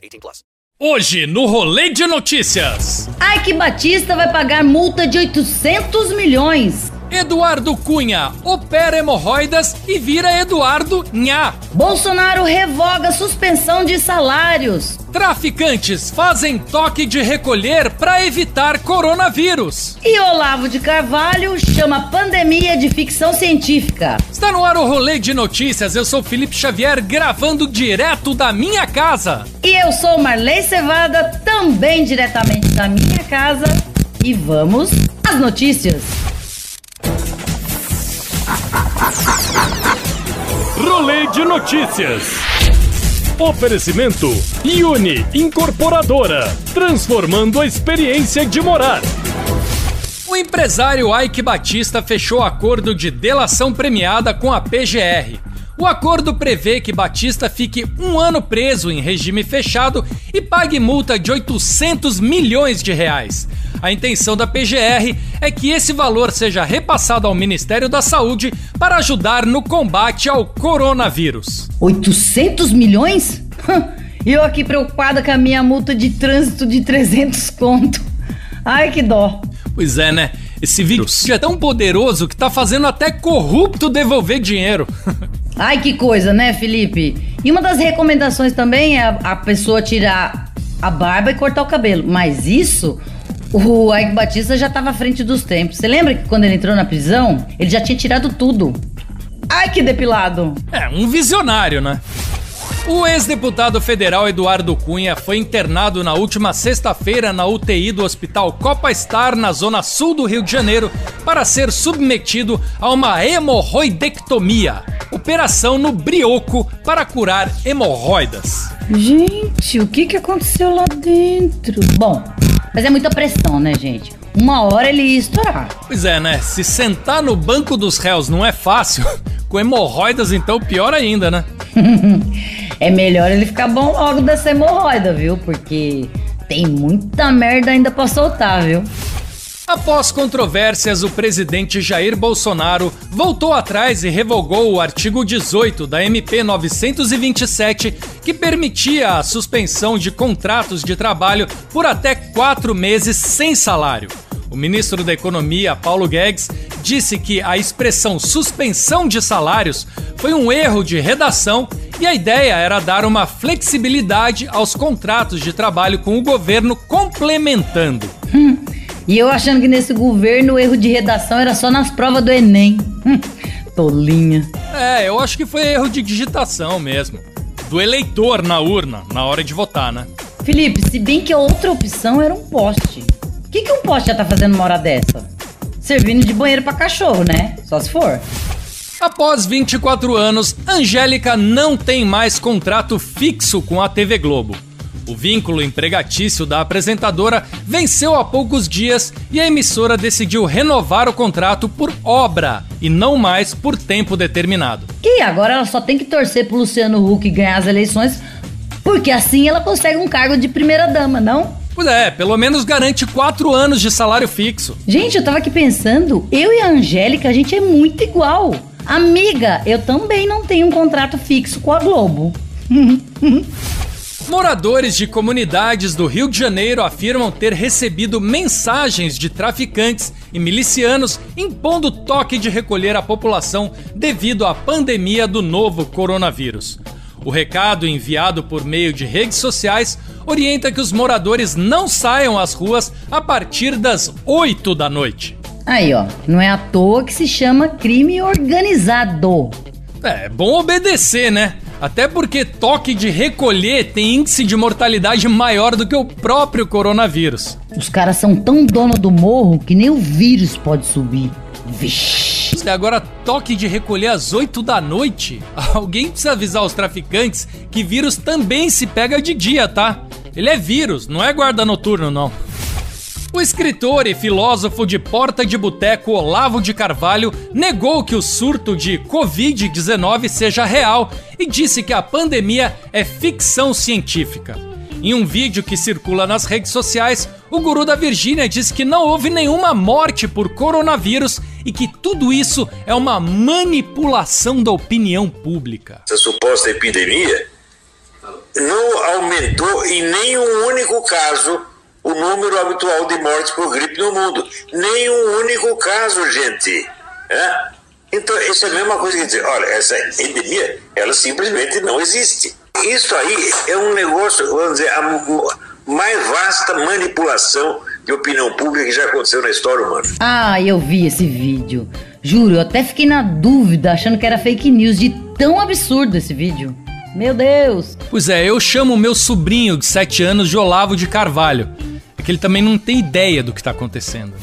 18 plus. Hoje no Rolê de Notícias. Ike Batista vai pagar multa de 800 milhões. Eduardo Cunha opera hemorroidas e vira Eduardo Nha. Bolsonaro revoga suspensão de salários. Traficantes fazem toque de recolher para evitar coronavírus. E Olavo de Carvalho chama pandemia de ficção científica. Está no ar o rolê de notícias. Eu sou Felipe Xavier, gravando direto da minha casa. E eu sou Marley Cevada, também diretamente da minha casa. E vamos às notícias. Rolê de notícias. Oferecimento Uni Incorporadora, transformando a experiência de morar. O empresário Ike Batista fechou acordo de delação premiada com a PGR. O acordo prevê que Batista fique um ano preso em regime fechado e pague multa de 800 milhões de reais. A intenção da PGR é que esse valor seja repassado ao Ministério da Saúde para ajudar no combate ao coronavírus. 800 milhões? Eu aqui preocupada com a minha multa de trânsito de 300 conto. Ai, que dó. Pois é, né? Esse vírus é tão poderoso que tá fazendo até corrupto devolver dinheiro. Ai, que coisa, né, Felipe? E uma das recomendações também é a pessoa tirar a barba e cortar o cabelo. Mas isso o Ike Batista já estava à frente dos tempos. Você lembra que quando ele entrou na prisão, ele já tinha tirado tudo? Ai, que depilado! É, um visionário, né? O ex-deputado federal Eduardo Cunha foi internado na última sexta-feira na UTI do Hospital Copa Star, na zona sul do Rio de Janeiro, para ser submetido a uma hemorroidectomia, operação no brioco para curar hemorroidas. Gente, o que, que aconteceu lá dentro? Bom, mas é muita pressão, né, gente? Uma hora ele ia estourar. Pois é, né? Se sentar no banco dos réus não é fácil, com hemorroidas então pior ainda, né? é melhor ele ficar bom logo dessa hemorroida, viu? Porque tem muita merda ainda pra soltar, viu? Após controvérsias, o presidente Jair Bolsonaro voltou atrás e revogou o artigo 18 da MP 927, que permitia a suspensão de contratos de trabalho por até quatro meses sem salário. O ministro da Economia, Paulo Guedes, disse que a expressão suspensão de salários foi um erro de redação e a ideia era dar uma flexibilidade aos contratos de trabalho com o governo complementando. Hum. E eu achando que nesse governo o erro de redação era só nas provas do Enem. Hum, tolinha. É, eu acho que foi erro de digitação mesmo. Do eleitor na urna, na hora de votar, né? Felipe, se bem que a outra opção era um poste. O que, que um poste já tá fazendo uma hora dessa? Servindo de banheiro para cachorro, né? Só se for. Após 24 anos, Angélica não tem mais contrato fixo com a TV Globo. O vínculo empregatício da apresentadora venceu há poucos dias e a emissora decidiu renovar o contrato por obra e não mais por tempo determinado. E agora ela só tem que torcer pro Luciano Huck ganhar as eleições, porque assim ela consegue um cargo de primeira-dama, não? Pois é, pelo menos garante quatro anos de salário fixo. Gente, eu tava aqui pensando, eu e a Angélica, a gente é muito igual. Amiga, eu também não tenho um contrato fixo com a Globo. Moradores de comunidades do Rio de Janeiro afirmam ter recebido mensagens de traficantes e milicianos impondo toque de recolher a população devido à pandemia do novo coronavírus. O recado enviado por meio de redes sociais orienta que os moradores não saiam às ruas a partir das 8 da noite. Aí, ó, não é à toa que se chama crime organizado. É, bom obedecer, né? Até porque toque de recolher tem índice de mortalidade maior do que o próprio coronavírus. Os caras são tão dono do morro que nem o vírus pode subir. Vixe. Agora toque de recolher às 8 da noite. Alguém precisa avisar os traficantes que vírus também se pega de dia, tá? Ele é vírus, não é guarda noturno, não. O escritor e filósofo de Porta de Boteco Olavo de Carvalho negou que o surto de Covid-19 seja real e disse que a pandemia é ficção científica. Em um vídeo que circula nas redes sociais, o guru da Virgínia diz que não houve nenhuma morte por coronavírus e que tudo isso é uma manipulação da opinião pública. Essa suposta epidemia não aumentou em nenhum único caso o número habitual de mortes por gripe no mundo. Nenhum único caso, gente. É? Então, isso é a mesma coisa que dizer, olha, essa endemia, ela simplesmente não existe. Isso aí é um negócio, vamos dizer, a mais vasta manipulação de opinião pública que já aconteceu na história humana. Ah, eu vi esse vídeo. Juro, eu até fiquei na dúvida, achando que era fake news, de tão absurdo esse vídeo. Meu Deus! Pois é, eu chamo meu sobrinho de 7 anos de Olavo de Carvalho. É que ele também não tem ideia do que está acontecendo.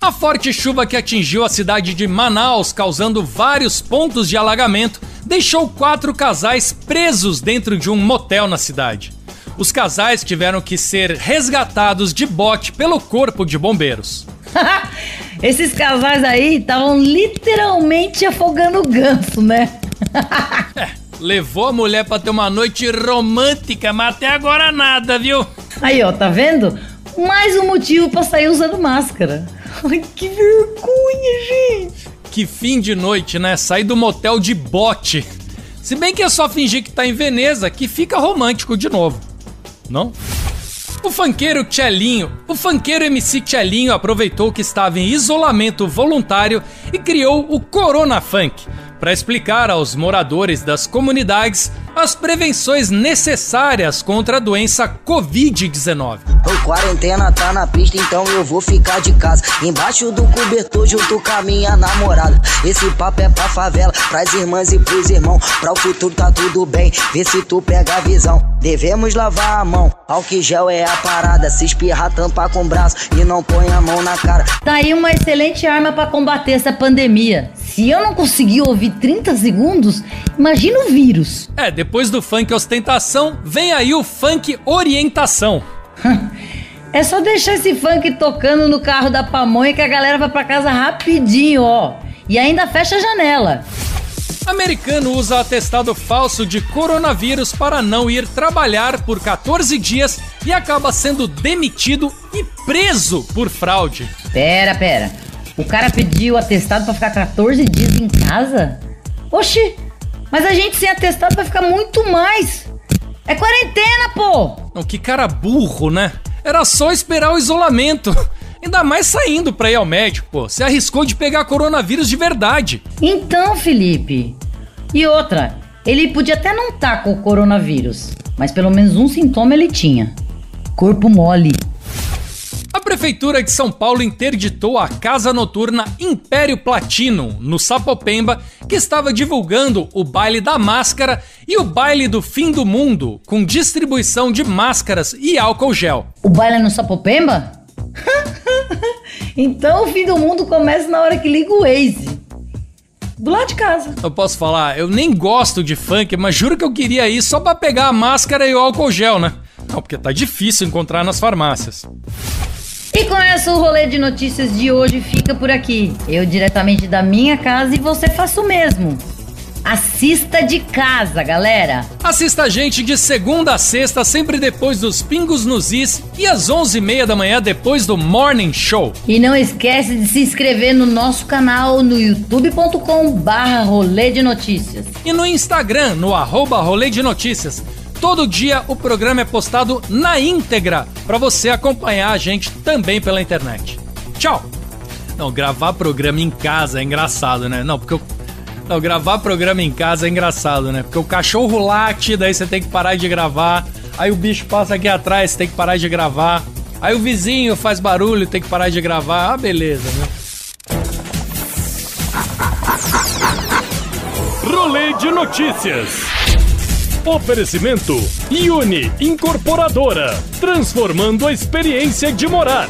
A forte chuva que atingiu a cidade de Manaus, causando vários pontos de alagamento, deixou quatro casais presos dentro de um motel na cidade. Os casais tiveram que ser resgatados de bote pelo corpo de bombeiros. Esses casais aí estavam literalmente afogando o ganso, né? é, levou a mulher para ter uma noite romântica, mas até agora nada, viu? Aí, ó, tá vendo? Mais um motivo para sair usando máscara. Ai, que vergonha, gente. Que fim de noite, né? Sair do motel de bote. Se bem que é só fingir que tá em Veneza, que fica romântico de novo. Não? O funkeiro Tchelinho, o funkeiro MC Tchelinho aproveitou que estava em isolamento voluntário e criou o Corona Funk para explicar aos moradores das comunidades as prevenções necessárias contra a doença Covid-19. O quarentena tá na pista, então eu vou ficar de casa. Embaixo do cobertor, junto com a minha namorada. Esse papo é pra favela, pras irmãs e pros irmãos. Pra o futuro tá tudo bem, vê se tu pega a visão. Devemos lavar a mão, álcool gel é a parada. Se espirrar, tampa com o braço e não põe a mão na cara. Tá aí uma excelente arma para combater essa pandemia. Se eu não conseguir ouvir 30 segundos, imagina o vírus. É, depois do funk ostentação, vem aí o funk orientação. é só deixar esse funk tocando no carro da pamonha que a galera vai para casa rapidinho, ó. E ainda fecha a janela. Americano usa atestado falso de coronavírus para não ir trabalhar por 14 dias e acaba sendo demitido e preso por fraude. Pera, pera. O cara pediu atestado para ficar 14 dias em casa? Oxi, mas a gente sem atestado vai ficar muito mais. É quarentena, pô! Não, que cara burro, né? Era só esperar o isolamento. Ainda mais saindo pra ir ao médico, pô. Você arriscou de pegar coronavírus de verdade. Então, Felipe. E outra, ele podia até não estar tá com o coronavírus, mas pelo menos um sintoma ele tinha: corpo mole. A Prefeitura de São Paulo interditou a casa noturna Império Platino, no Sapopemba, que estava divulgando o baile da máscara e o baile do fim do mundo, com distribuição de máscaras e álcool gel. O baile é no Sapopemba? então o fim do mundo começa na hora que liga o Waze. Do lado de casa. Eu posso falar, eu nem gosto de funk, mas juro que eu queria ir só para pegar a máscara e o álcool gel, né? Não, porque tá difícil encontrar nas farmácias. E com essa, o rolê de notícias de hoje fica por aqui. Eu diretamente da minha casa e você faça o mesmo. Assista de casa, galera. Assista a gente de segunda a sexta, sempre depois dos Pingos nos Is e às onze e meia da manhã depois do Morning Show. E não esquece de se inscrever no nosso canal no youtube.com barra rolê de notícias. E no Instagram, no arroba rolê de notícias. Todo dia o programa é postado na íntegra para você acompanhar a gente também pela internet. Tchau! Não, gravar programa em casa é engraçado, né? Não, porque eu. Não, gravar programa em casa é engraçado, né? Porque o cachorro late, daí você tem que parar de gravar. Aí o bicho passa aqui atrás, você tem que parar de gravar. Aí o vizinho faz barulho, tem que parar de gravar. Ah, beleza, né? Rolê de notícias. Oferecimento Uni Incorporadora, transformando a experiência de morar.